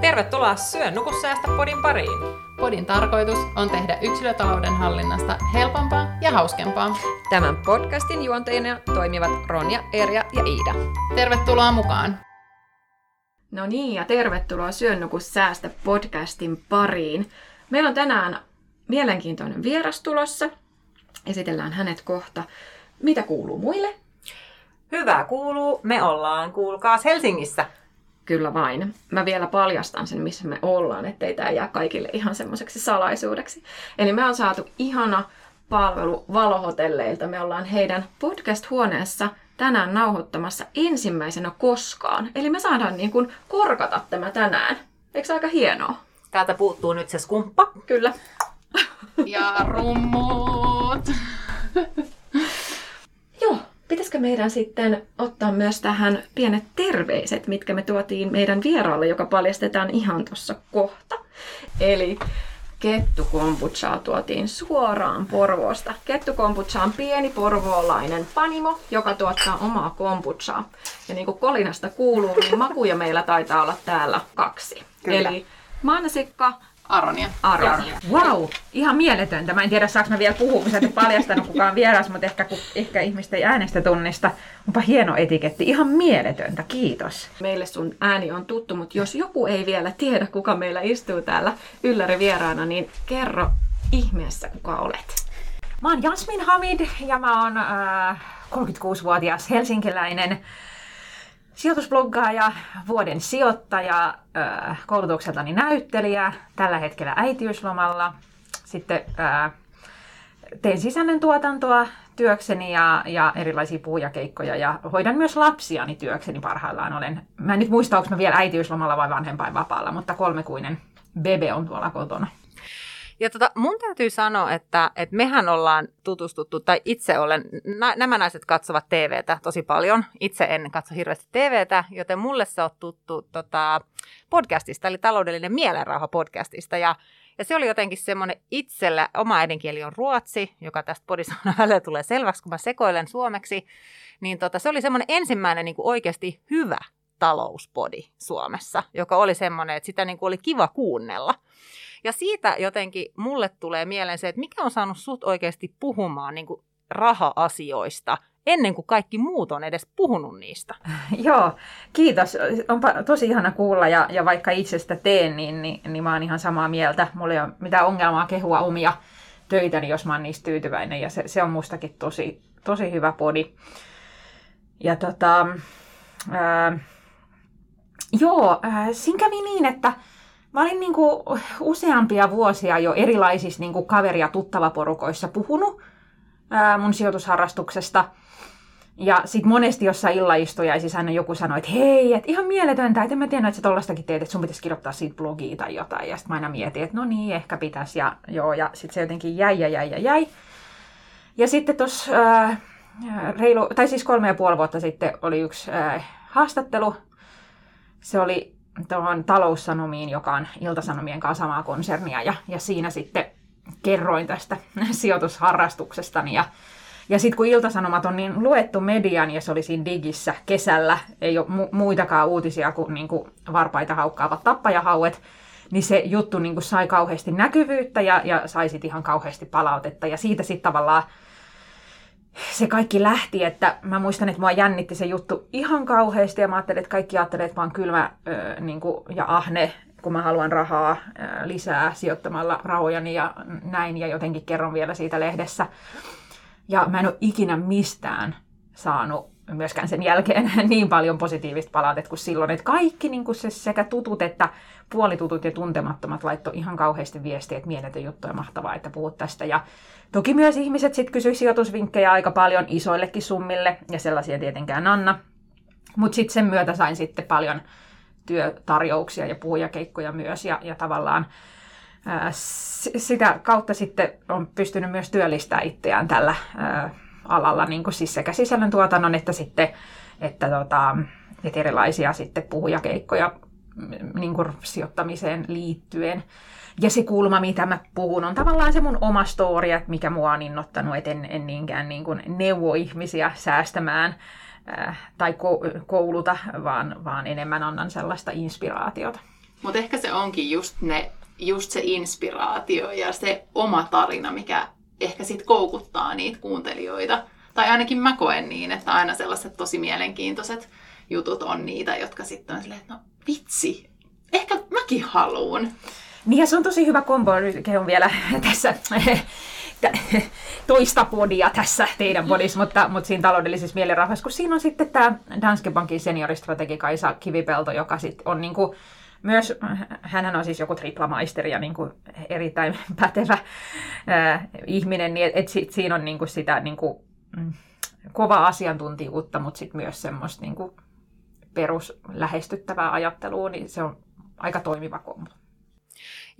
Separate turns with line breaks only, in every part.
Tervetuloa Syö nuku säästä podin pariin.
Podin tarkoitus on tehdä yksilötalouden hallinnasta helpompaa ja hauskempaa.
Tämän podcastin juonteina toimivat Ronja, Erja ja Iida.
Tervetuloa mukaan!
No niin, ja tervetuloa Syön nuku säästä podcastin pariin. Meillä on tänään mielenkiintoinen vieras tulossa. Esitellään hänet kohta. Mitä kuuluu muille?
Hyvää kuuluu. Me ollaan, kuulkaas, Helsingissä.
Kyllä vain. Mä vielä paljastan sen, missä me ollaan, ettei tämä jää kaikille ihan semmoiseksi salaisuudeksi. Eli me on saatu ihana palvelu Valohotelleilta. Me ollaan heidän podcast-huoneessa tänään nauhoittamassa ensimmäisenä koskaan. Eli me saadaan niin kuin korkata tämä tänään. Eikö se aika hienoa?
Täältä puuttuu nyt se skumppa.
Kyllä.
Ja rummut!
Pitäisikö meidän sitten ottaa myös tähän pienet terveiset, mitkä me tuotiin meidän vieraalle, joka paljastetaan ihan tuossa kohta. Eli Kettu Kombuchaa tuotiin suoraan Porvoosta. Kettu Kombucha on pieni porvoolainen panimo, joka tuottaa omaa kombuchaa. Ja niin kuin kolinasta kuuluu, niin makuja meillä taitaa olla täällä kaksi.
Kyllä.
Eli mansikka,
Aronia.
aronia.
Wow, ihan mieletöntä. Mä en tiedä, saanko mä vielä puhua, kun sä et ole paljastanut kukaan vieras, mutta ehkä, kun, ehkä ihmistä ei äänestä tunnista. Onpa hieno etiketti. Ihan mieletöntä, kiitos.
Meille sun ääni on tuttu, mutta jos joku ei vielä tiedä, kuka meillä istuu täällä ylläri vieraana, niin kerro ihmeessä, kuka olet.
Mä oon Jasmin Hamid ja mä oon äh, 36-vuotias helsinkiläinen sijoitusbloggaaja, vuoden sijoittaja, koulutukseltani näyttelijä, tällä hetkellä äitiyslomalla. Sitten teen sisällöntuotantoa työkseni ja, ja erilaisia puhujakeikkoja ja hoidan myös lapsiani työkseni parhaillaan. Olen, mä en nyt muista, onko mä vielä äitiyslomalla vai vanhempainvapaalla, mutta kolmekuinen bebe on tuolla kotona.
Ja tota, mun täytyy sanoa, että, että mehän ollaan tutustuttu, tai itse olen, nä, nämä naiset katsovat TVtä tosi paljon. Itse en katso hirveästi TVtä, joten mulle se on tuttu tota, podcastista, eli taloudellinen mielenrauha podcastista. Ja, ja se oli jotenkin semmoinen itsellä, oma äidinkieli on ruotsi, joka tästä podisana välillä tulee selväksi, kun mä sekoilen suomeksi. Niin tota, se oli semmoinen ensimmäinen niin kuin oikeasti hyvä talouspodi Suomessa, joka oli semmoinen, että sitä niin kuin oli kiva kuunnella. Ja siitä jotenkin mulle tulee mieleen se, että mikä on saanut sut oikeasti puhumaan niin kuin raha-asioista ennen kuin kaikki muut on edes puhunut niistä.
Joo, kiitos. Onpa tosi ihana kuulla ja, ja vaikka itse sitä teen, niin, niin, niin mä oon ihan samaa mieltä. Mulla ei ole mitään ongelmaa kehua omia töitäni, jos mä oon niistä tyytyväinen ja se, se on mustakin tosi, tosi hyvä podi. Ja tota, ää, joo, ää, siinä kävi niin, että mä olin niinku useampia vuosia jo erilaisissa niinku kaveri- ja tuttavaporukoissa puhunut ää, mun sijoitusharrastuksesta. Ja sitten monesti jossain illaistujaisissa aina joku sanoi, että hei, et ihan mieletöntä, että mä tiedä, että sä tollastakin teet, että sun pitäisi kirjoittaa siitä blogia tai jotain. Ja sitten mä aina mietin, että no niin, ehkä pitäisi. Ja, joo, ja sitten se jotenkin jäi ja jäi ja jäi. Ja sitten tuossa reilu, tai siis kolme ja puoli vuotta sitten oli yksi ää, haastattelu. Se oli tuohon taloussanomiin, joka on Iltasanomien kanssa samaa konsernia. Ja, ja siinä sitten kerroin tästä sijoitusharrastuksestani. Ja, ja sitten kun Iltasanomat on niin luettu median ja se oli siinä digissä kesällä, ei ole mu- muitakaan uutisia kuin, niin kuin varpaita haukkaavat tappajahauet, niin se juttu niin kuin sai kauheasti näkyvyyttä ja, ja sai sitten ihan kauheasti palautetta. Ja siitä sitten tavallaan se kaikki lähti, että mä muistan, että mua jännitti se juttu ihan kauheasti ja mä ajattelin, että kaikki ajattelee, että mä oon kylmä ö, niin kuin, ja ahne, kun mä haluan rahaa ö, lisää sijoittamalla rahojani ja näin ja jotenkin kerron vielä siitä lehdessä. Ja mä en ole ikinä mistään saanut myöskään sen jälkeen niin paljon positiivista palautetta kuin silloin, että kaikki niin kuin se sekä tutut että puolitutut ja tuntemattomat laittoi ihan kauheasti viestiä, että mieletön juttu ja mahtavaa, että puhut tästä. Ja toki myös ihmiset sitten kysyivät sijoitusvinkkejä aika paljon isoillekin summille ja sellaisia tietenkään anna. Mutta sitten sen myötä sain sitten paljon työtarjouksia ja puhujakeikkoja myös ja, ja tavallaan ää, sitä kautta sitten on pystynyt myös työllistämään itseään tällä ää, alalla, niin kuin siis sekä sisällöntuotannon että sitten että tota, että erilaisia sitten puhujakeikkoja mm, niin kuin sijoittamiseen liittyen. Ja se kulma, mitä mä puhun, on tavallaan se mun oma story, että mikä mua on innoittanut, että en, en niinkään niin kuin neuvo ihmisiä säästämään äh, tai ko- kouluta, vaan, vaan enemmän annan sellaista inspiraatiota.
Mutta ehkä se onkin just, ne, just se inspiraatio ja se oma tarina, mikä ehkä sitten koukuttaa niitä kuuntelijoita. Tai ainakin mä koen niin, että aina sellaiset tosi mielenkiintoiset jutut on niitä, jotka sitten on silleen, että no vitsi, ehkä mäkin haluun.
Niin ja se on tosi hyvä kombo, kehon vielä tässä toista podia tässä teidän podissa, mutta, mutta siinä taloudellisessa mielenrahvassa, kun siinä on sitten tämä Danske Bankin senioristrategi Kaisa Kivipelto, joka sitten on niin kuin myös, hän on siis joku triplamaisteri ja niin kuin erittäin pätevä ää, ihminen, niin et, et sit, siinä on niin kuin sitä niin kuin, mm, kovaa asiantuntijuutta, mutta sitten myös semmoista niin kuin peruslähestyttävää ajattelua, niin se on aika toimiva kombo.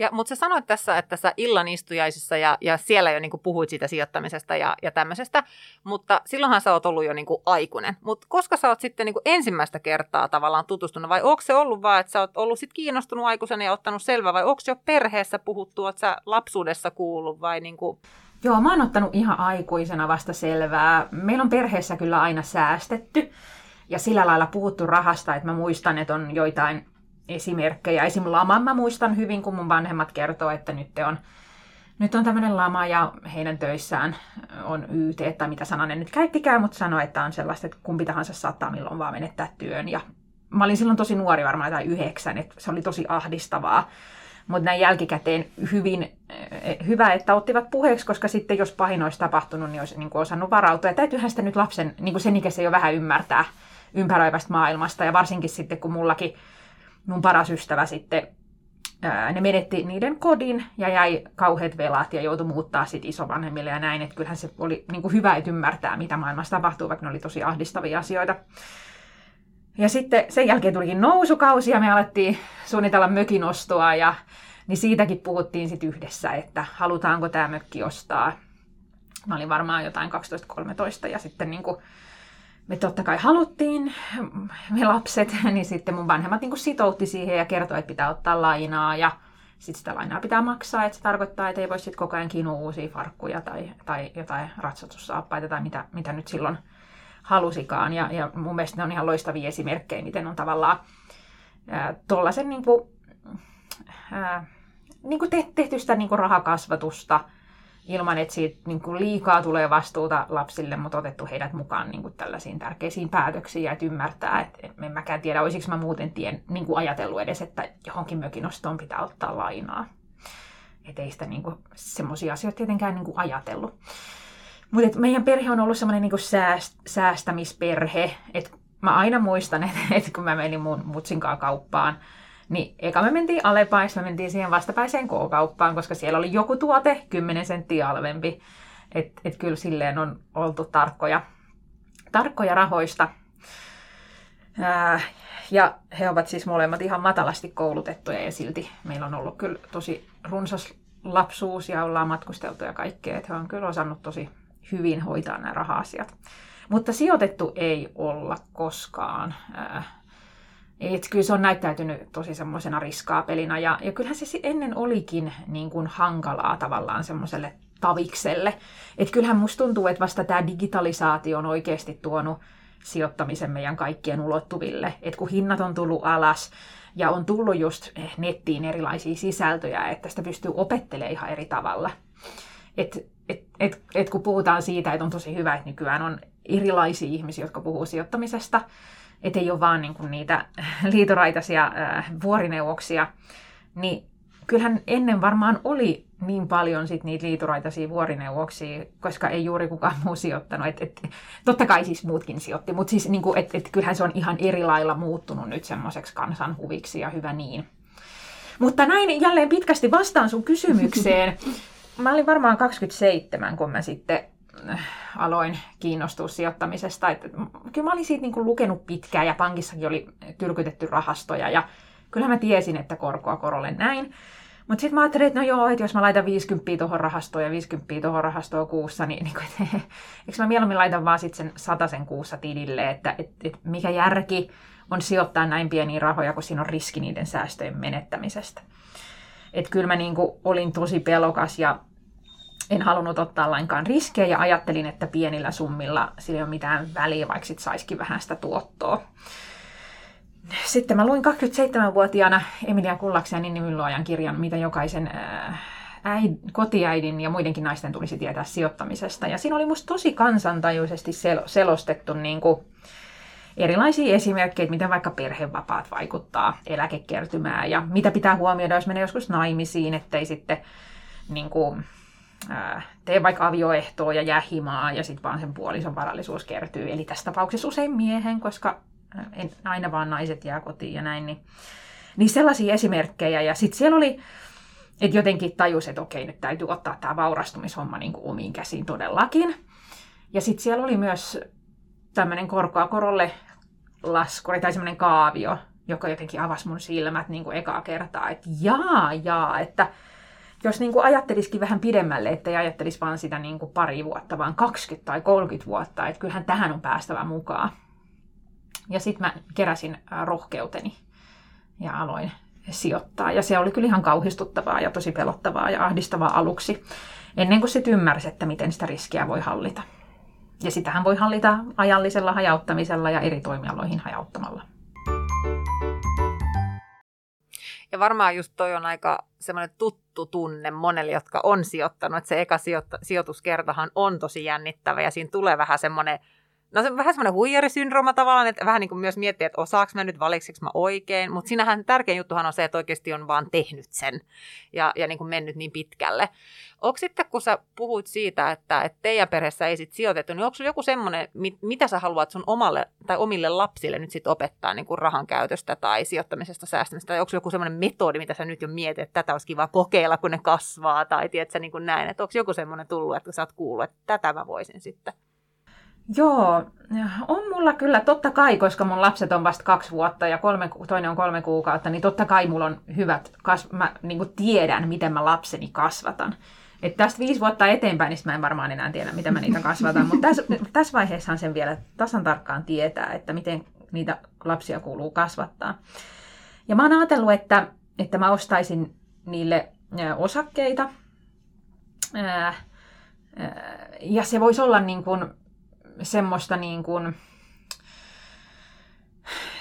Ja, mutta sä sanoit tässä, että sä illan istujaisissa ja, ja siellä jo niin kuin puhuit siitä sijoittamisesta ja, ja tämmöisestä, mutta silloinhan sä oot ollut jo niin kuin aikuinen. Mutta koska sä oot sitten niin kuin ensimmäistä kertaa tavallaan tutustunut, vai onko se ollut vaan, että sä oot ollut sit kiinnostunut aikuisena ja ottanut selvää, vai onko jo perheessä puhuttu, että sä lapsuudessa kuullut vai niin kuin...
Joo, mä oon ottanut ihan aikuisena vasta selvää. Meillä on perheessä kyllä aina säästetty ja sillä lailla puhuttu rahasta, että mä muistan, että on joitain esimerkkejä. Esim. laman mä muistan hyvin, kun mun vanhemmat kertoo, että nyt on, nyt on tämmöinen lama ja heidän töissään on YT, tai mitä sanan ne nyt käyttikään, mutta sanoi, että on sellaista, että kumpi tahansa saattaa milloin vaan menettää työn. Ja mä olin silloin tosi nuori, varmaan tai yhdeksän, että se oli tosi ahdistavaa. Mutta näin jälkikäteen hyvin eh, hyvä, että ottivat puheeksi, koska sitten jos pahin olisi tapahtunut, niin olisi niin kuin osannut varautua. Ja täytyyhän sitä nyt lapsen, niin kuin sen ikäisen jo vähän ymmärtää ympäröivästä maailmasta. Ja varsinkin sitten, kun mullakin mun paras ystävä sitten, ne menetti niiden kodin ja jäi kauheat velat ja joutui muuttaa sitten isovanhemmille ja näin. Että kyllähän se oli niin kuin hyvä, että ymmärtää, mitä maailmassa tapahtuu, vaikka ne oli tosi ahdistavia asioita. Ja sitten sen jälkeen tulikin nousukausi ja me alettiin suunnitella mökin ostoa ja niin siitäkin puhuttiin sitten yhdessä, että halutaanko tämä mökki ostaa. Mä olin varmaan jotain 12-13 ja sitten niin kuin me totta kai haluttiin, me lapset, niin sitten mun vanhemmat niin sitoutti siihen ja kertoi, että pitää ottaa lainaa ja sitten sitä lainaa pitää maksaa, että se tarkoittaa, että ei voi sitten koko ajan kinua uusia farkkuja tai, tai jotain ratsatussaappaita tai mitä, mitä nyt silloin halusikaan. Ja, ja mun mielestä ne on ihan loistavia esimerkkejä, miten on tavallaan tuollaisen niin kuin, niin kuin tehty sitä niin kuin rahakasvatusta – ilman, että siitä niin kuin liikaa tulee vastuuta lapsille, mutta otettu heidät mukaan niin kuin tällaisiin tärkeisiin päätöksiin ja että ymmärtää, että en mäkään tiedä, olisiko mä muuten tien niin kuin ajatellut edes, että johonkin mökin ostoon pitää ottaa lainaa. Että ei sitä niin semmoisia asioita tietenkään niin kuin ajatellut. Mutta meidän perhe on ollut semmoinen niin sääst, säästämisperhe, että mä aina muistan, että, että kun mä menin mun mutsinkaan kauppaan, niin eka me mentiin Alepaissa, me mentiin siihen vastapäiseen K-kauppaan, koska siellä oli joku tuote 10 senttiä alvempi. Että et kyllä silleen on oltu tarkkoja, tarkkoja rahoista. Ää, ja he ovat siis molemmat ihan matalasti koulutettuja ja silti meillä on ollut kyllä tosi runsas lapsuus ja ollaan matkusteltu ja kaikkea. Että he on kyllä osannut tosi hyvin hoitaa nämä raha-asiat. Mutta sijoitettu ei olla koskaan. Ää, et kyllä se on näyttäytynyt tosi semmoisena pelinä ja, ja kyllähän se ennen olikin niin kuin hankalaa tavallaan semmoiselle tavikselle. Et kyllähän musta tuntuu, että vasta tämä digitalisaatio on oikeasti tuonut sijoittamisen meidän kaikkien ulottuville. Et kun hinnat on tullut alas ja on tullut just eh, nettiin erilaisia sisältöjä, että sitä pystyy opettelemaan ihan eri tavalla. Et, et, et, et kun puhutaan siitä, että on tosi hyvä, että nykyään on erilaisia ihmisiä, jotka puhuu sijoittamisesta, että ei ole vaan niin kuin niitä liitoraitaisia äh, vuorineuvoksia, niin kyllähän ennen varmaan oli niin paljon sit niitä liituraitaisia vuorineuvoksia, koska ei juuri kukaan muu sijoittanut. Et, et, totta kai siis muutkin sijoitti, mutta siis niin et, et, kyllähän se on ihan eri lailla muuttunut nyt semmoiseksi kansanhuviksi ja hyvä niin. Mutta näin jälleen pitkästi vastaan sun kysymykseen. Mä olin varmaan 27, kun mä sitten aloin kiinnostua sijoittamisesta. Että kyllä mä olin siitä niin kuin lukenut pitkään ja pankissakin oli tyrkytetty rahastoja ja kyllähän mä tiesin, että korkoa korolle näin. Mutta sitten mä ajattelin, että no joo, että jos mä laitan 50 tuohon rahastoon ja 50 tuohon rahastoon kuussa, niin, niin kuin, eikö mä mieluummin laitan vaan sitten sen sen kuussa tilille, että et, et mikä järki on sijoittaa näin pieniä rahoja, kun siinä on riski niiden säästöjen menettämisestä. Että kyllä mä niin kuin olin tosi pelokas ja en halunnut ottaa lainkaan riskejä ja ajattelin, että pienillä summilla sillä ei ole mitään väliä, vaikka sitten saisikin vähän sitä tuottoa. sitten mä luin 27-vuotiaana Emilia Kullaksen Mylluajan kirjan, mitä jokaisen äh, äid, kotiäidin ja muidenkin naisten tulisi tietää sijoittamisesta. Ja siinä oli musta tosi kansantajuisesti sel- selostettu niin kuin erilaisia esimerkkejä, miten vaikka perhevapaat vaikuttaa eläkekertymään ja mitä pitää huomioida, jos menee joskus naimisiin, ettei sitten niin kuin, ää, tee vaikka avioehtoa ja jää himaa ja sitten vaan sen puolison varallisuus kertyy. Eli tässä tapauksessa usein miehen, koska en, aina vaan naiset jää kotiin ja näin. Niin, niin sellaisia esimerkkejä. Ja sitten siellä oli, että jotenkin tajus, että okei, nyt täytyy ottaa tämä vaurastumishomma niin kuin omiin käsiin todellakin. Ja sitten siellä oli myös tämmöinen korkoa korolle laskuri tai semmoinen kaavio, joka jotenkin avasi mun silmät niin kuin ekaa kertaa, että jaa, jaa, että jos niin kuin ajattelisikin vähän pidemmälle, ettei ajattelisi vaan sitä niin kuin pari vuotta, vaan 20 tai 30 vuotta, että kyllähän tähän on päästävä mukaan. Ja sitten mä keräsin rohkeuteni ja aloin sijoittaa. Ja se oli kyllä ihan kauhistuttavaa ja tosi pelottavaa ja ahdistavaa aluksi, ennen kuin sitten ymmärsi, että miten sitä riskiä voi hallita. Ja sitähän voi hallita ajallisella hajauttamisella ja eri toimialoihin hajauttamalla.
Ja varmaan just toi on aika semmoinen tuttu tunne monelle, jotka on sijoittanut, että se eka sijoituskertahan on tosi jännittävä ja siinä tulee vähän semmoinen No se on vähän semmoinen huijarisyndrooma tavallaan, että vähän niin kuin myös miettiä, että osaako mä nyt, valikseks mä oikein, mutta sinähän tärkein juttuhan on se, että oikeasti on vaan tehnyt sen ja, ja niin kuin mennyt niin pitkälle. Onko sitten, kun sä puhuit siitä, että, että teidän perheessä ei sit sijoitettu, niin onko sulla joku semmoinen, mit, mitä sä haluat sun omalle tai omille lapsille nyt sitten opettaa niin kuin rahan käytöstä tai sijoittamisesta, säästämistä, tai onko joku semmoinen metodi, mitä sä nyt jo mietit, että tätä olisi kiva kokeilla, kun ne kasvaa, tai tiedätkö niin kuin näin, että onko joku semmoinen tullut, että sä oot kuullut, että tätä mä voisin sitten?
Joo, on mulla kyllä totta kai, koska mun lapset on vasta kaksi vuotta ja kolme, toinen on kolme kuukautta, niin totta kai mulla on hyvät, kas, mä niin tiedän, miten mä lapseni kasvatan. Et tästä viisi vuotta eteenpäin, niin mä en varmaan enää tiedä, miten mä niitä kasvatan, mutta tässä, tässä vaiheessahan sen vielä tasan tarkkaan tietää, että miten niitä lapsia kuuluu kasvattaa. Ja mä oon ajatellut, että, että mä ostaisin niille osakkeita, ja se voisi olla niin kuin semmoista niin kuin,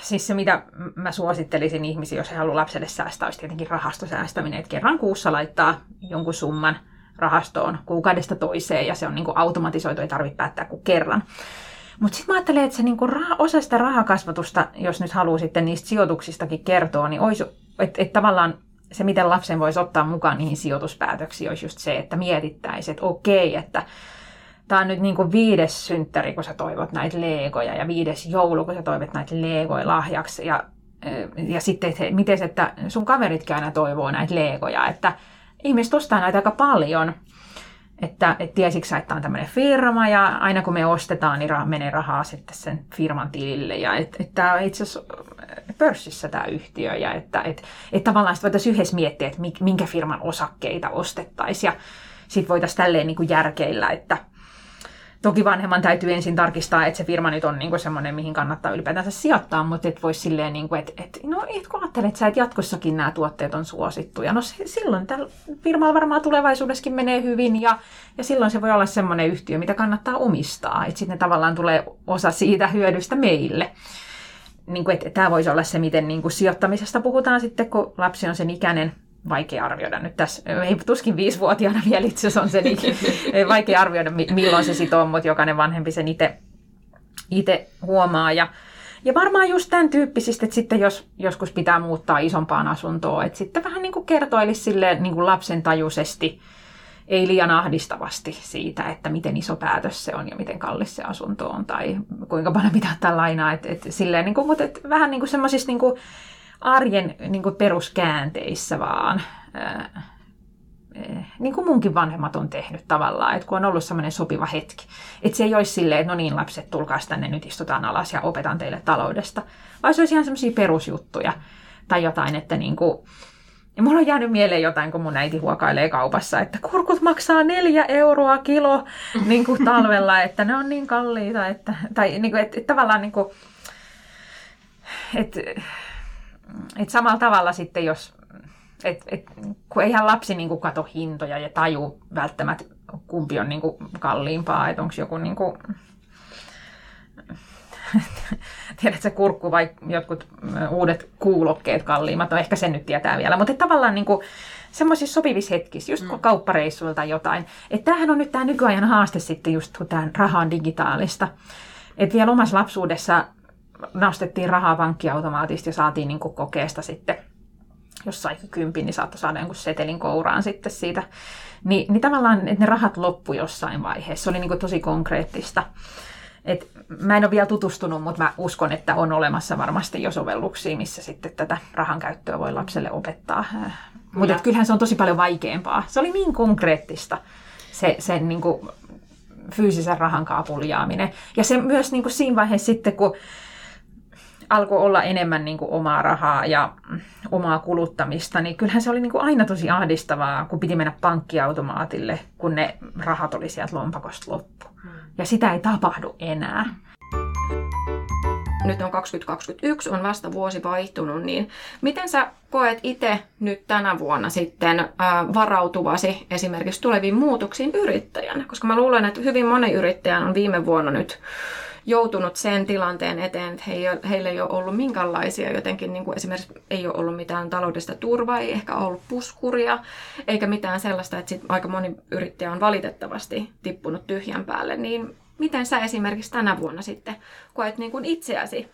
siis se mitä mä suosittelisin ihmisiä, jos he haluaa lapselle säästää, olisi tietenkin rahastosäästäminen, että kerran kuussa laittaa jonkun summan rahastoon kuukaudesta toiseen ja se on niin kuin automatisoitu, ei tarvitse päättää kuin kerran. Mutta sitten mä ajattelen, että se niinku rah- osa sitä rahakasvatusta, jos nyt haluaa sitten niistä sijoituksistakin kertoa, niin olisi, että et tavallaan se, miten lapsen voisi ottaa mukaan niihin sijoituspäätöksiin, olisi just se, että mietittäisiin, että okei, että tämä on nyt niin kuin viides synttäri, kun sä toivot näitä leegoja ja viides joulu, kun sä toivot näitä leegoja lahjaksi. Ja, ja sitten, että miten että sun kaveritkin aina toivoo näitä leegoja, että ihmiset ostaa näitä aika paljon. Että et tiesitkö että on tämmöinen firma ja aina kun me ostetaan, niin rah- menee rahaa sitten sen firman tilille. Ja että et tämä on itse asiassa pörssissä tämä yhtiö ja että et, et tavallaan sitten voitaisiin yhdessä miettiä, että minkä firman osakkeita ostettaisiin ja sitten voitaisiin tälleen niin kuin järkeillä, että Toki vanhemman täytyy ensin tarkistaa, että se firma nyt on niin semmoinen, mihin kannattaa ylipäätänsä sijoittaa, mutta et voisi silleen, niin kuin, että, että no et kun ajattelet sä, että jatkossakin nämä tuotteet on suosittuja. No silloin tällä firmalla varmaan tulevaisuudessakin menee hyvin ja, ja silloin se voi olla semmoinen yhtiö, mitä kannattaa omistaa. Että sitten tavallaan tulee osa siitä hyödystä meille. Niin kuin, että tämä voisi olla se, miten niin kuin sijoittamisesta puhutaan sitten, kun lapsi on sen ikäinen vaikea arvioida nyt tässä, ei tuskin viisivuotiaana vielä itse asiassa on se niin, vaikea arvioida milloin se sitten on, mutta jokainen vanhempi sen itse huomaa. Ja, ja varmaan just tämän tyyppisistä, että sitten jos joskus pitää muuttaa isompaan asuntoon, että sitten vähän niin kuin kertoilisi silleen niin kuin lapsen tajuisesti, ei liian ahdistavasti siitä, että miten iso päätös se on ja miten kallis se asunto on tai kuinka paljon pitää ottaa lainaa. Et, et silleen, niin kuin, mutta et vähän niin kuin semmoisista niin kuin, arjen niin kuin peruskäänteissä vaan, niin kuin munkin vanhemmat on tehnyt tavallaan, että kun on ollut semmoinen sopiva hetki. Että se ei olisi silleen, että no niin lapset, tulkaa tänne, nyt istutaan alas ja opetan teille taloudesta. Vai se olisi ihan semmoisia perusjuttuja tai jotain, että niin kuin, ja mulla on jäänyt mieleen jotain, kun mun äiti huokailee kaupassa, että kurkut maksaa neljä euroa kilo niin kuin talvella, että ne on niin kalliita, että, tai niin kuin, että, että tavallaan niin kuin, että, et samalla tavalla sitten, jos, et, et, kun eihän lapsi niin kuin kato hintoja ja taju välttämättä, kumpi on niin kuin kalliimpaa, että onko joku niin kuin, tiedätkö, kurkku vai jotkut uudet kuulokkeet kalliimmat, no ehkä sen nyt tietää vielä, mutta tavallaan niin kuin, semmoisissa sopivissa hetkissä, just kun mm. kauppareissuilla tai jotain. Että tämähän on nyt tämä nykyajan haaste sitten just, kun tämä raha on digitaalista. Että vielä omassa lapsuudessa nostettiin rahaa pankkiautomaatista ja saatiin niin kuin kokeesta sitten, jos sai kympin, niin saattoi saada jonkun setelin kouraan sitten siitä. Ni, niin tavallaan, että ne rahat loppu jossain vaiheessa. Se oli niin kuin tosi konkreettista. Et mä en ole vielä tutustunut, mutta mä uskon, että on olemassa varmasti jo sovelluksia, missä sitten tätä rahan käyttöä voi lapselle opettaa. Mutta kyllähän se on tosi paljon vaikeampaa. Se oli niin konkreettista, se, se niin kuin fyysisen rahan kaapuljaaminen. Ja se myös niin kuin siinä vaiheessa sitten, kun alkoi olla enemmän niin kuin omaa rahaa ja omaa kuluttamista, niin kyllähän se oli niin kuin aina tosi ahdistavaa, kun piti mennä pankkiautomaatille, kun ne rahat oli sieltä lompakosta loppu. Hmm. Ja sitä ei tapahdu enää.
Nyt on 2021, on vasta vuosi vaihtunut, niin miten sä koet itse nyt tänä vuonna sitten ää, varautuvasi esimerkiksi tuleviin muutoksiin yrittäjänä? Koska mä luulen, että hyvin moni yrittäjän on viime vuonna nyt joutunut sen tilanteen eteen, että heillä ei ole ollut minkäänlaisia jotenkin, niin kuin esimerkiksi ei ole ollut mitään taloudellista turvaa, ei ehkä ollut puskuria, eikä mitään sellaista, että sit aika moni yrittäjä on valitettavasti tippunut tyhjän päälle, niin miten sä esimerkiksi tänä vuonna sitten koet niin kuin itseäsi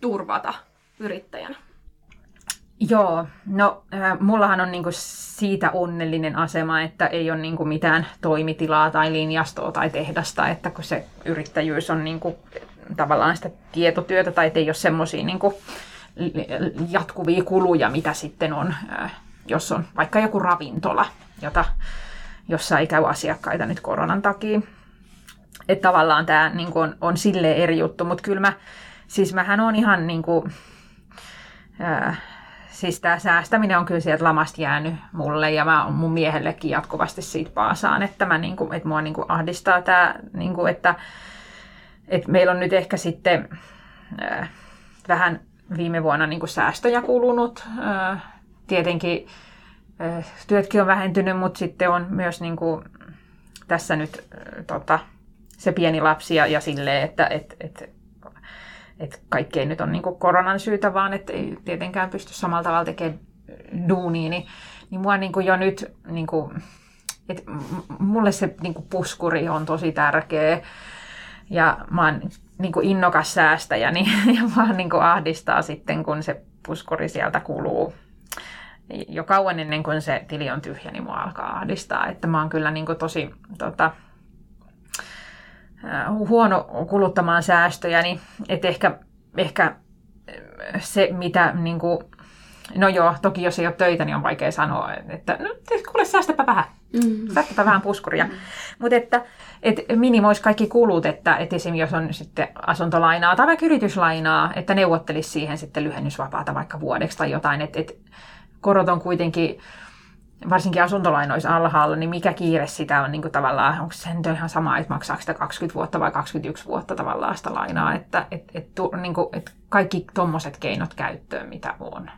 turvata yrittäjänä?
Joo, no äh, mullahan on niinku siitä onnellinen asema, että ei ole niinku mitään toimitilaa tai linjastoa tai tehdasta, että kun se yrittäjyys on niinku tavallaan sitä tietotyötä tai ei ole semmoisia niinku jatkuvia kuluja, mitä sitten on, äh, jos on vaikka joku ravintola, jota, jossa ei käy asiakkaita nyt koronan takia. Että tavallaan tämä niinku on, on silleen eri juttu, mutta kyllä mä, siis mähän on ihan niinku, äh, siis tämä säästäminen on kyllä sieltä lamasta jäänyt mulle ja mä mun miehellekin jatkuvasti siitä paasaan, että, mä niinku, että mua niinku ahdistaa tämä, niinku, että, että meillä on nyt ehkä sitten äh, vähän viime vuonna niinku säästöjä kulunut. Äh, tietenkin äh, työtkin on vähentynyt, mutta sitten on myös niinku, tässä nyt äh, tota, se pieni lapsi ja, ja silleen, että et, et, että kaikki ei nyt ole niin koronan syytä, vaan että ei tietenkään pysty samalla tavalla tekemään duunia, niin, niin mua niin kuin jo nyt, niin kuin, että mulle se niin kuin puskuri on tosi tärkeä ja mä oon niin kuin innokas säästäjä, niin, ja mua niin kuin ahdistaa sitten, kun se puskuri sieltä kuluu. Jo kauan ennen kuin se tili on tyhjä, niin mua alkaa ahdistaa. Että mä oon kyllä niin kuin tosi tota, huono kuluttamaan säästöjä, niin että ehkä, ehkä se, mitä niin kuin, no joo, toki jos ei ole töitä, niin on vaikea sanoa, että no, kuule, säästäpä vähän, mm. säästäpä vähän puskuria. Mm. Mutta että et minimoisi kaikki kulut, että et esimerkiksi jos on sitten asuntolainaa tai vaikka yrityslainaa, että neuvottelisi siihen sitten lyhennysvapaata vaikka vuodeksi tai jotain, että et korot on kuitenkin varsinkin asuntolainoissa alhaalla, niin mikä kiire sitä on niin kuin tavallaan, onko se nyt ihan sama, että maksaako sitä 20 vuotta vai 21 vuotta tavallaan sitä lainaa, että et, et, niin kuin, et kaikki tuommoiset keinot käyttöön, mitä on.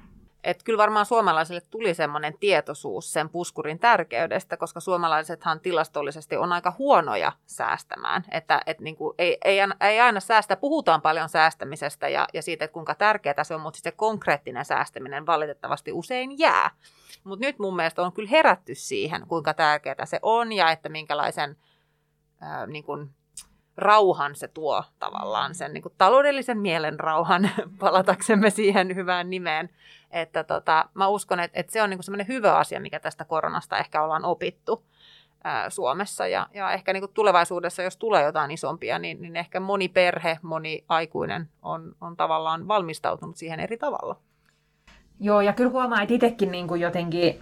Et kyllä varmaan suomalaisille tuli semmoinen tietoisuus sen puskurin tärkeydestä, koska suomalaisethan tilastollisesti on aika huonoja säästämään. Että et niin kuin ei, ei, ei aina säästä, puhutaan paljon säästämisestä ja, ja siitä, että kuinka tärkeää se on, mutta se konkreettinen säästäminen valitettavasti usein jää. Mutta nyt mun mielestä on kyllä herätty siihen, kuinka tärkeää se on ja että minkälaisen niin kuin, rauhan se tuo tavallaan, sen niin kuin, taloudellisen mielen rauhan, palataksemme siihen hyvään nimeen. Että tota, mä uskon, että, että se on niin semmoinen hyvä asia, mikä tästä koronasta ehkä ollaan opittu ää, Suomessa. Ja, ja ehkä niin kuin tulevaisuudessa, jos tulee jotain isompia, niin, niin ehkä moni perhe, moni aikuinen on, on tavallaan valmistautunut siihen eri tavalla.
Joo, ja kyllä huomaa, että itsekin niin kuin jotenkin,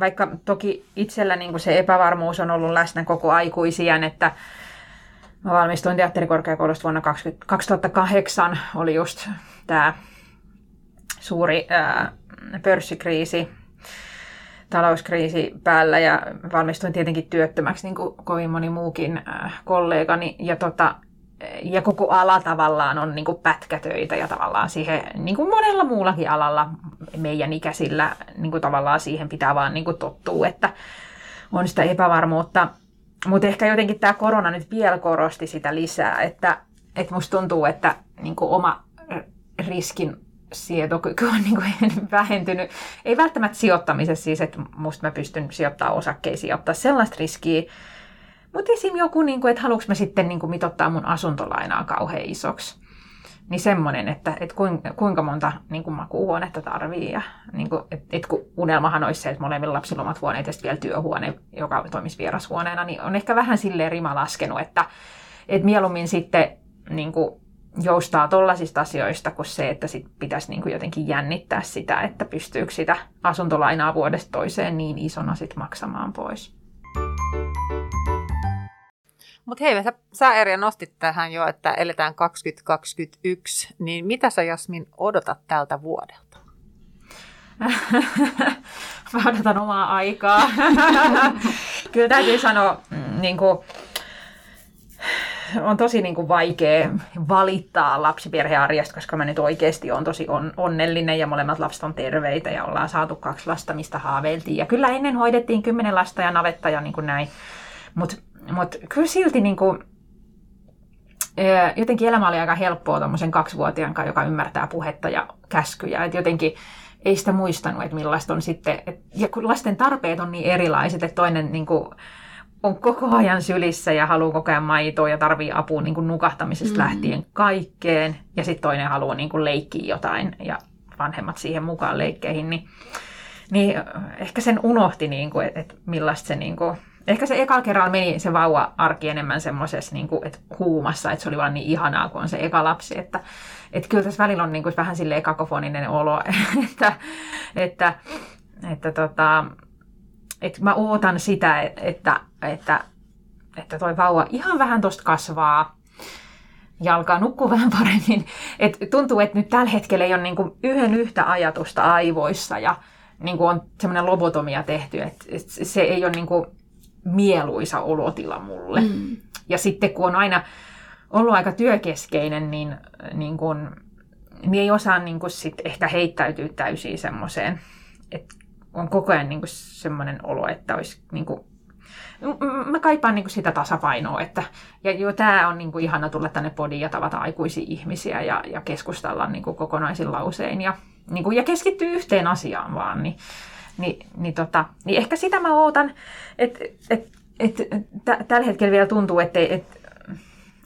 vaikka toki itsellä niin kuin se epävarmuus on ollut läsnä koko aikuisien, että mä valmistuin teatterikorkeakoulusta vuonna 20, 2008, oli just tämä suuri ää, pörssikriisi, talouskriisi päällä ja valmistuin tietenkin työttömäksi, niin kuin kovin moni muukin ää, kollegani. Ja tota, ja koko ala tavallaan on niin kuin pätkätöitä ja tavallaan siihen, niin kuin monella muullakin alalla meidän ikäisillä niin kuin tavallaan siihen pitää vaan niin kuin tottua, että on sitä epävarmuutta. Mutta ehkä jotenkin tämä korona nyt vielä korosti sitä lisää, että, että musta tuntuu, että niin kuin oma riskin sietokyky on niin vähentynyt. Ei välttämättä sijoittamisessa siis, että musta mä pystyn sijoittamaan osakkeisiin ja ottaa sellaista riskiä, mutta esim. joku, niin kuin, että haluanko mä sitten niin kuin mitottaa mun asuntolainaa kauhean isoksi. Niin semmoinen, että, että kuinka, monta niin kuin makuuhuonetta tarvii. Ja, niin kuin, että, että kun unelmahan olisi se, että molemmilla lapsilla omat huoneet ja vielä työhuone, joka toimisi vierashuoneena, niin on ehkä vähän silleen rima laskenut, että, että mieluummin sitten niin kuin, joustaa tollaisista asioista kuin se, että sit pitäisi niin kuin jotenkin jännittää sitä, että pystyykö sitä asuntolainaa vuodesta toiseen niin isona sit maksamaan pois.
Mutta hei, sä, sä Erja nostit tähän jo, että eletään 2021, niin mitä sä Jasmin odotat tältä vuodelta?
Mä odotan omaa aikaa. Kyllä täytyy sanoa, mm, niin kuin, on tosi niin kuin vaikea valittaa lapsiperhearjesta, koska mä nyt oikeasti on tosi on, onnellinen ja molemmat lapset on terveitä ja ollaan saatu kaksi lasta, mistä haaveiltiin. Ja kyllä ennen hoidettiin kymmenen lasta ja navetta ja niin kuin näin. Mutta mut kyllä silti niin kuin, jotenkin elämä oli aika helppoa tuommoisen kaksivuotiaan kanssa, joka ymmärtää puhetta ja käskyjä. Et jotenkin ei sitä muistanut, että millaista on sitten, et, ja kun lasten tarpeet on niin erilaiset, että toinen niin kuin, on koko ajan sylissä ja haluaa koko ajan maitoa ja tarvii apua niin kuin nukahtamisesta mm. lähtien kaikkeen. Ja sitten toinen haluaa niin kuin leikkiä jotain ja vanhemmat siihen mukaan leikkeihin. Niin, niin ehkä sen unohti, niin kuin, että, että millaista se... Niin kuin, ehkä se eka kerralla meni se vauva-arki enemmän semmoisessa niin kuin, huumassa, että se oli vaan niin ihanaa, kun on se eka lapsi. Että, että kyllä tässä välillä on niin kuin vähän sille kakofoninen olo, että, että, että tota, että mä ootan sitä, että, että, että toi vauva ihan vähän tosta kasvaa ja alkaa nukkua vähän paremmin. Et tuntuu, että nyt tällä hetkellä ei ole niin yhden yhtä ajatusta aivoissa ja niin kuin on semmoinen lobotomia tehty, että se ei ole niin kuin mieluisa olotila mulle. Mm. Ja sitten kun on aina ollut aika työkeskeinen, niin, niin, kuin, niin ei osaa niin kuin sit ehkä heittäytyä täysin semmoiseen, että on koko ajan niin semmoinen olo, että olisi niin kuin, mä kaipaan niin sitä tasapainoa, että ja jo tämä on niin kuin ihana tulla tänne podiin ja tavata aikuisia ihmisiä ja, ja keskustella niin kuin kokonaisin lausein ja, niin kuin, ja keskittyä yhteen asiaan vaan, niin, niin, niin, tota, niin ehkä sitä mä ootan, että et, et, et, tällä hetkellä vielä tuntuu, että et,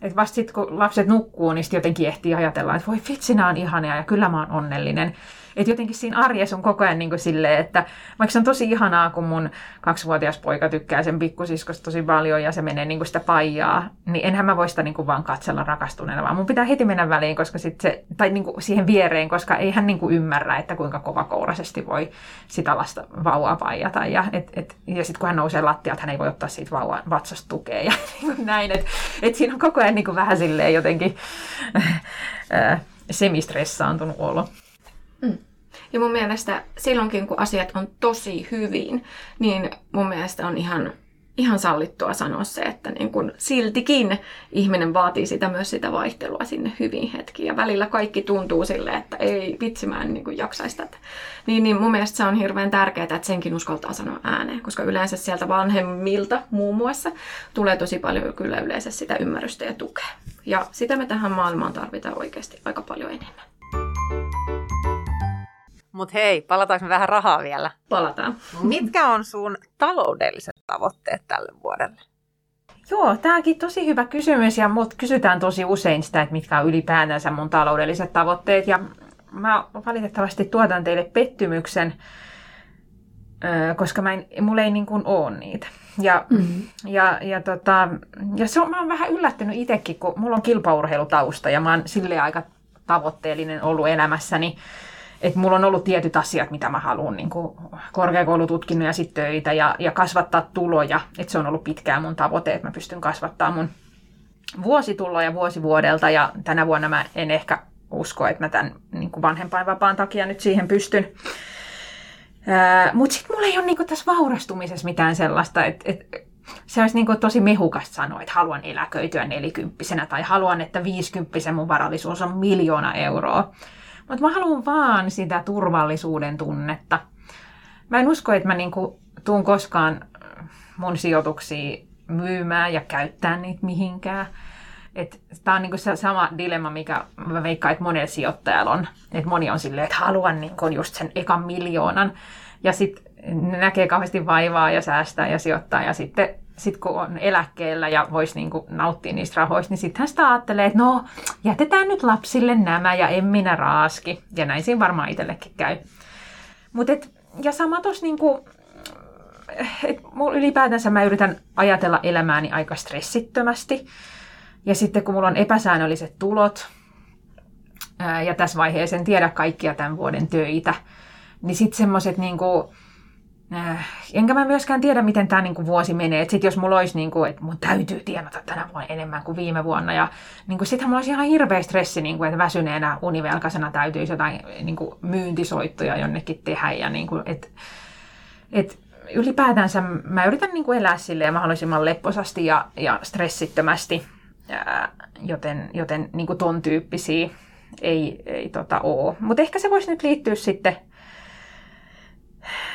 et vasta sitten kun lapset nukkuu, niin sitten jotenkin ehtii ajatella, että voi vitsi, nämä on ihania ja kyllä mä oon onnellinen. Että jotenkin siinä arjessa on koko ajan niin kuin silleen, että vaikka se on tosi ihanaa, kun mun kaksivuotias poika tykkää sen pikkusiskosta tosi paljon ja se menee niin kuin sitä paijaa, niin enhän mä voi sitä niin kuin vaan katsella rakastuneena, vaan mun pitää heti mennä väliin, koska sit se, tai niin kuin siihen viereen, koska ei hän niin kuin ymmärrä, että kuinka kovakouraisesti voi sitä lasta vauvaa paijata. Ja, et, et, ja sitten kun hän nousee lattialta, hän ei voi ottaa siitä vauvan vatsasta tukea ja niin näin. Että et siinä on koko ajan niin kuin vähän silleen jotenkin semistressaantunut olo.
Mm. Ja mun mielestä silloinkin, kun asiat on tosi hyvin, niin mun mielestä on ihan, ihan sallittua sanoa se, että niin kun siltikin ihminen vaatii sitä myös sitä vaihtelua sinne hyvin hetkiin. Ja välillä kaikki tuntuu sille, että ei vitsi, mä en niin jaksaisi tätä. Niin, niin mun mielestä se on hirveän tärkeää, että senkin uskaltaa sanoa ääneen, koska yleensä sieltä vanhemmilta muun muassa tulee tosi paljon kyllä yleensä sitä ymmärrystä ja tukea. Ja sitä me tähän maailmaan tarvitaan oikeasti aika paljon enemmän.
Mutta hei, palataanko me vähän rahaa vielä?
Palataan.
Mitkä on sun taloudelliset tavoitteet tälle vuodelle?
Joo, tämäkin tosi hyvä kysymys ja mut kysytään tosi usein sitä, että mitkä on ylipäätänsä mun taloudelliset tavoitteet. Ja mä valitettavasti tuotan teille pettymyksen, koska mä en, mulla ei niin kuin ole niitä. Ja, mm-hmm. ja, ja, tota, ja se on, mä oon vähän yllättynyt itsekin, kun mulla on kilpaurheilutausta ja mä oon silleen aika tavoitteellinen ollut elämässäni että mulla on ollut tietyt asiat, mitä mä haluan, niin korkeakoulututkinnon ja sitten töitä ja, ja kasvattaa tuloja. Että se on ollut pitkään mun tavoite, että mä pystyn kasvattaa mun vuosituloja vuosi vuodelta ja tänä vuonna mä en ehkä usko, että mä tämän niin vanhempainvapaan takia nyt siihen pystyn. Mutta sitten mulla ei ole niin tässä vaurastumisessa mitään sellaista, että et, se olisi niin tosi mehukasta sanoa, että haluan eläköityä nelikymppisenä tai haluan, että viisikymppisen mun varallisuus on miljoona euroa. Mutta mä haluan vaan sitä turvallisuuden tunnetta. Mä en usko, että mä niinku tuun koskaan mun sijoituksia myymään ja käyttää niitä mihinkään. Tämä on niinku se sama dilemma, mikä mä veikkaan, että monella sijoittajalla on. Että moni on silleen, että haluan niinku just sen ekan miljoonan. Ja sitten näkee kauheasti vaivaa ja säästää ja sijoittaa. Ja sitten sit kun on eläkkeellä ja voisi niinku nauttia niistä rahoista, niin sitten hän sitä ajattelee, että no jätetään nyt lapsille nämä ja en minä raaski. Ja näin siinä varmaan itsellekin käy. Mut et, ja sama tuossa niinku, et ylipäätänsä mä yritän ajatella elämääni aika stressittömästi. Ja sitten kun mulla on epäsäännölliset tulot, ja tässä vaiheessa en tiedä kaikkia tämän vuoden töitä, niin sitten semmoiset niinku, äh, enkä mä myöskään tiedä, miten tämä niinku vuosi menee. Että sit jos mulla olisi, niinku, että mun täytyy tienata tänä vuonna enemmän kuin viime vuonna. Ja niinku, sittenhän mulla olisi ihan hirveä stressi, niinku, että väsyneenä univelkaisena täytyisi jotain niinku, myyntisoittoja jonnekin tehdä. Ja, niinku, et, et, ylipäätänsä mä yritän niinku, elää silleen mahdollisimman lepposasti ja, ja stressittömästi. Ja, joten joten niinku, ton tyyppisiä ei, ei tota, ole. Mutta ehkä se voisi nyt liittyä sitten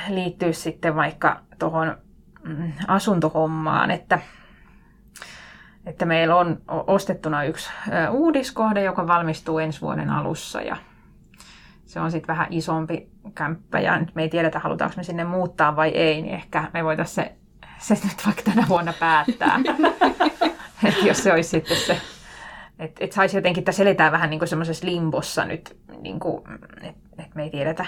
liittyä sitten vaikka tuohon mm, asuntohommaan, että, että meillä on ostettuna yksi uudiskohde, joka valmistuu ensi vuoden alussa ja se on sitten vähän isompi kämppä ja nyt me ei tiedetä, halutaanko me sinne muuttaa vai ei, niin ehkä me voitaisiin se, se nyt vaikka tänä vuonna päättää. että jos se olisi sitten se, että et saisi jotenkin, että seletään vähän niin kuin semmoisessa limbossa nyt, niin että et me ei tiedetä,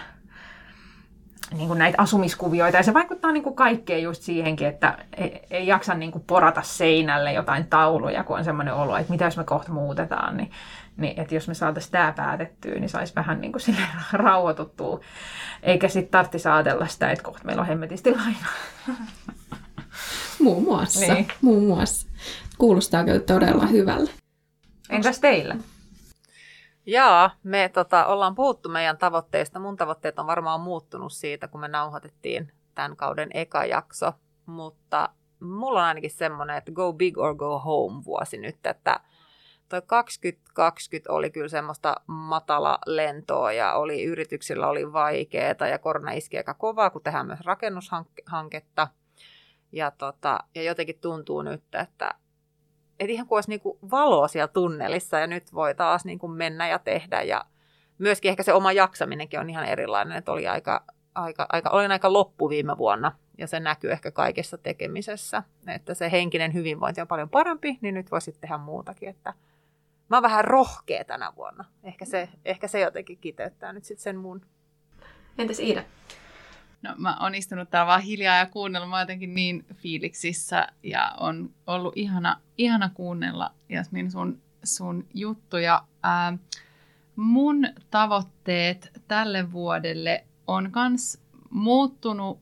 niin kuin näitä asumiskuvioita. Ja se vaikuttaa niin kuin kaikkeen just siihenkin, että ei, ei jaksa niin kuin porata seinälle jotain tauluja, kun on semmoinen olo, että mitä jos me kohta muutetaan. Niin, niin että jos me saataisiin tämä päätettyä, niin saisi vähän niin kuin sille rauhoituttua. Eikä sitten tarvitsisi ajatella sitä, että kohta meillä on hemmetisti laina.
Muun muassa. Niin. Muun muassa. Kuulostaa kyllä todella hyvälle.
Entäs teillä?
Jaa, me tota, ollaan puhuttu meidän tavoitteista. Mun tavoitteet on varmaan muuttunut siitä, kun me nauhoitettiin tämän kauden eka jakso. Mutta mulla on ainakin semmoinen, että go big or go home vuosi nyt, että toi 2020 oli kyllä semmoista matala lentoa ja oli, yrityksillä oli vaikeaa ja korona iski aika kovaa, kun tehdään myös rakennushanketta. Ja, tota, ja jotenkin tuntuu nyt, että että ihan kuin olisi niin kuin valoa siellä tunnelissa ja nyt voi taas niin kuin mennä ja tehdä ja myöskin ehkä se oma jaksaminenkin on ihan erilainen, että oli aika, aika, aika, olin aika loppu viime vuonna ja se näkyy ehkä kaikessa tekemisessä, että se henkinen hyvinvointi on paljon parempi, niin nyt voisit tehdä muutakin, että mä oon vähän rohkea tänä vuonna. Ehkä se, ehkä se jotenkin kiteyttää nyt sitten sen mun.
Entäs Iida?
No mä oon istunut täällä vaan hiljaa ja kuunnellut. Mä jotenkin niin fiiliksissä ja on ollut ihana, ihana kuunnella Jasmin sun, sun juttuja. Ää, mun tavoitteet tälle vuodelle on kans muuttunut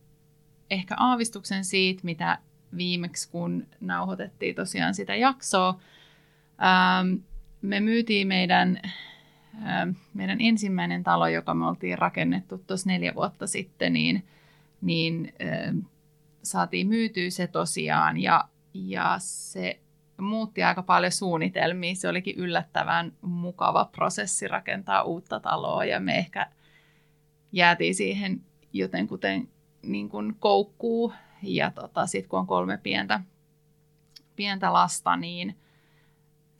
ehkä aavistuksen siitä, mitä viimeksi kun nauhoitettiin tosiaan sitä jaksoa. Ää, me myytiin meidän meidän ensimmäinen talo, joka me oltiin rakennettu tuossa neljä vuotta sitten, niin, niin saatiin myytyä se tosiaan ja, ja se muutti aika paljon suunnitelmia. Se olikin yllättävän mukava prosessi rakentaa uutta taloa ja me ehkä jäätiin siihen jotenkuten niin kuin koukkuu. Ja tota, sitten kun on kolme pientä, pientä lasta, niin –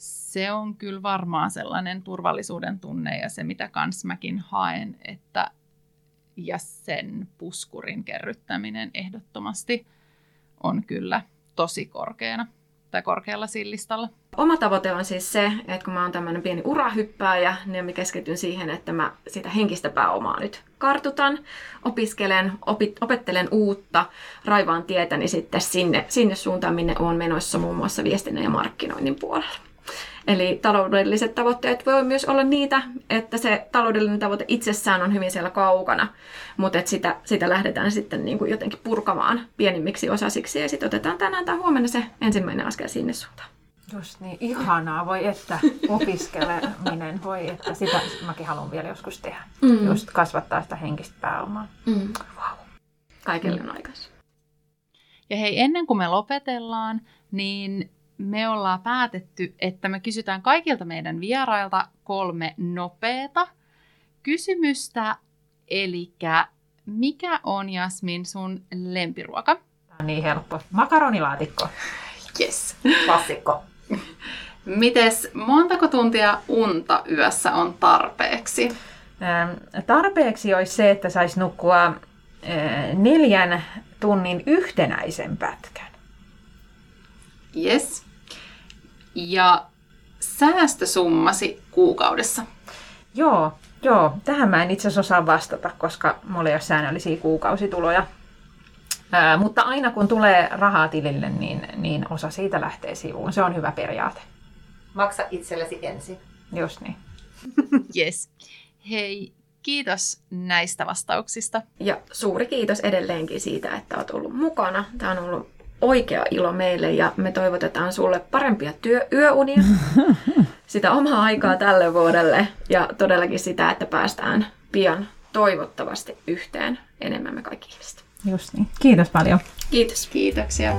se on kyllä varmaan sellainen turvallisuuden tunne ja se, mitä kans mäkin haen, että ja sen puskurin kerryttäminen ehdottomasti on kyllä tosi korkeana tai korkealla sillistalla.
Oma tavoite on siis se, että kun mä oon tämmöinen pieni urahyppääjä, niin mä keskityn siihen, että mä sitä henkistä pääomaa nyt kartutan, opiskelen, opit, opettelen uutta, raivaan tietäni sitten sinne, sinne suuntaan, minne on menossa muun muassa viestinnän ja markkinoinnin puolella. Eli taloudelliset tavoitteet voi myös olla niitä, että se taloudellinen tavoite itsessään on hyvin siellä kaukana, mutta että sitä, sitä lähdetään sitten niin kuin jotenkin purkamaan pienimmiksi osasiksi ja sitten otetaan tänään tai huomenna se ensimmäinen askel sinne suuntaan.
Just niin, ihanaa, voi että opiskeleminen, voi että sitä mäkin haluan vielä joskus tehdä. Mm. Just kasvattaa sitä henkistä pääomaa. Mm.
Wow. Kaikille on aikansa.
Ja hei, ennen kuin me lopetellaan, niin me ollaan päätetty, että me kysytään kaikilta meidän vierailta kolme nopeata kysymystä. Eli mikä on Jasmin sun lempiruoka?
Tämä on niin helppo. Makaronilaatikko.
Yes.
Klassikko.
Mites montako tuntia unta yössä on tarpeeksi?
Ähm, tarpeeksi olisi se, että saisi nukkua äh, neljän tunnin yhtenäisen pätkän.
Yes. Ja säästösummasi kuukaudessa?
Joo, joo. Tähän mä en itse asiassa osaa vastata, koska mulla ei ole säännöllisiä kuukausituloja. Ää, mutta aina kun tulee rahaa tilille, niin, niin osa siitä lähtee sivuun. Se on hyvä periaate.
Maksa itsellesi ensin.
Just niin.
Yes. Hei, kiitos näistä vastauksista.
Ja suuri kiitos edelleenkin siitä, että olet ollut mukana. Tämä on ollut oikea ilo meille ja me toivotetaan sulle parempia työ- yöunia, sitä omaa aikaa tälle vuodelle ja todellakin sitä, että päästään pian toivottavasti yhteen enemmän me kaikki ihmiset.
Just niin. Kiitos paljon.
Kiitos.
Kiitoksia.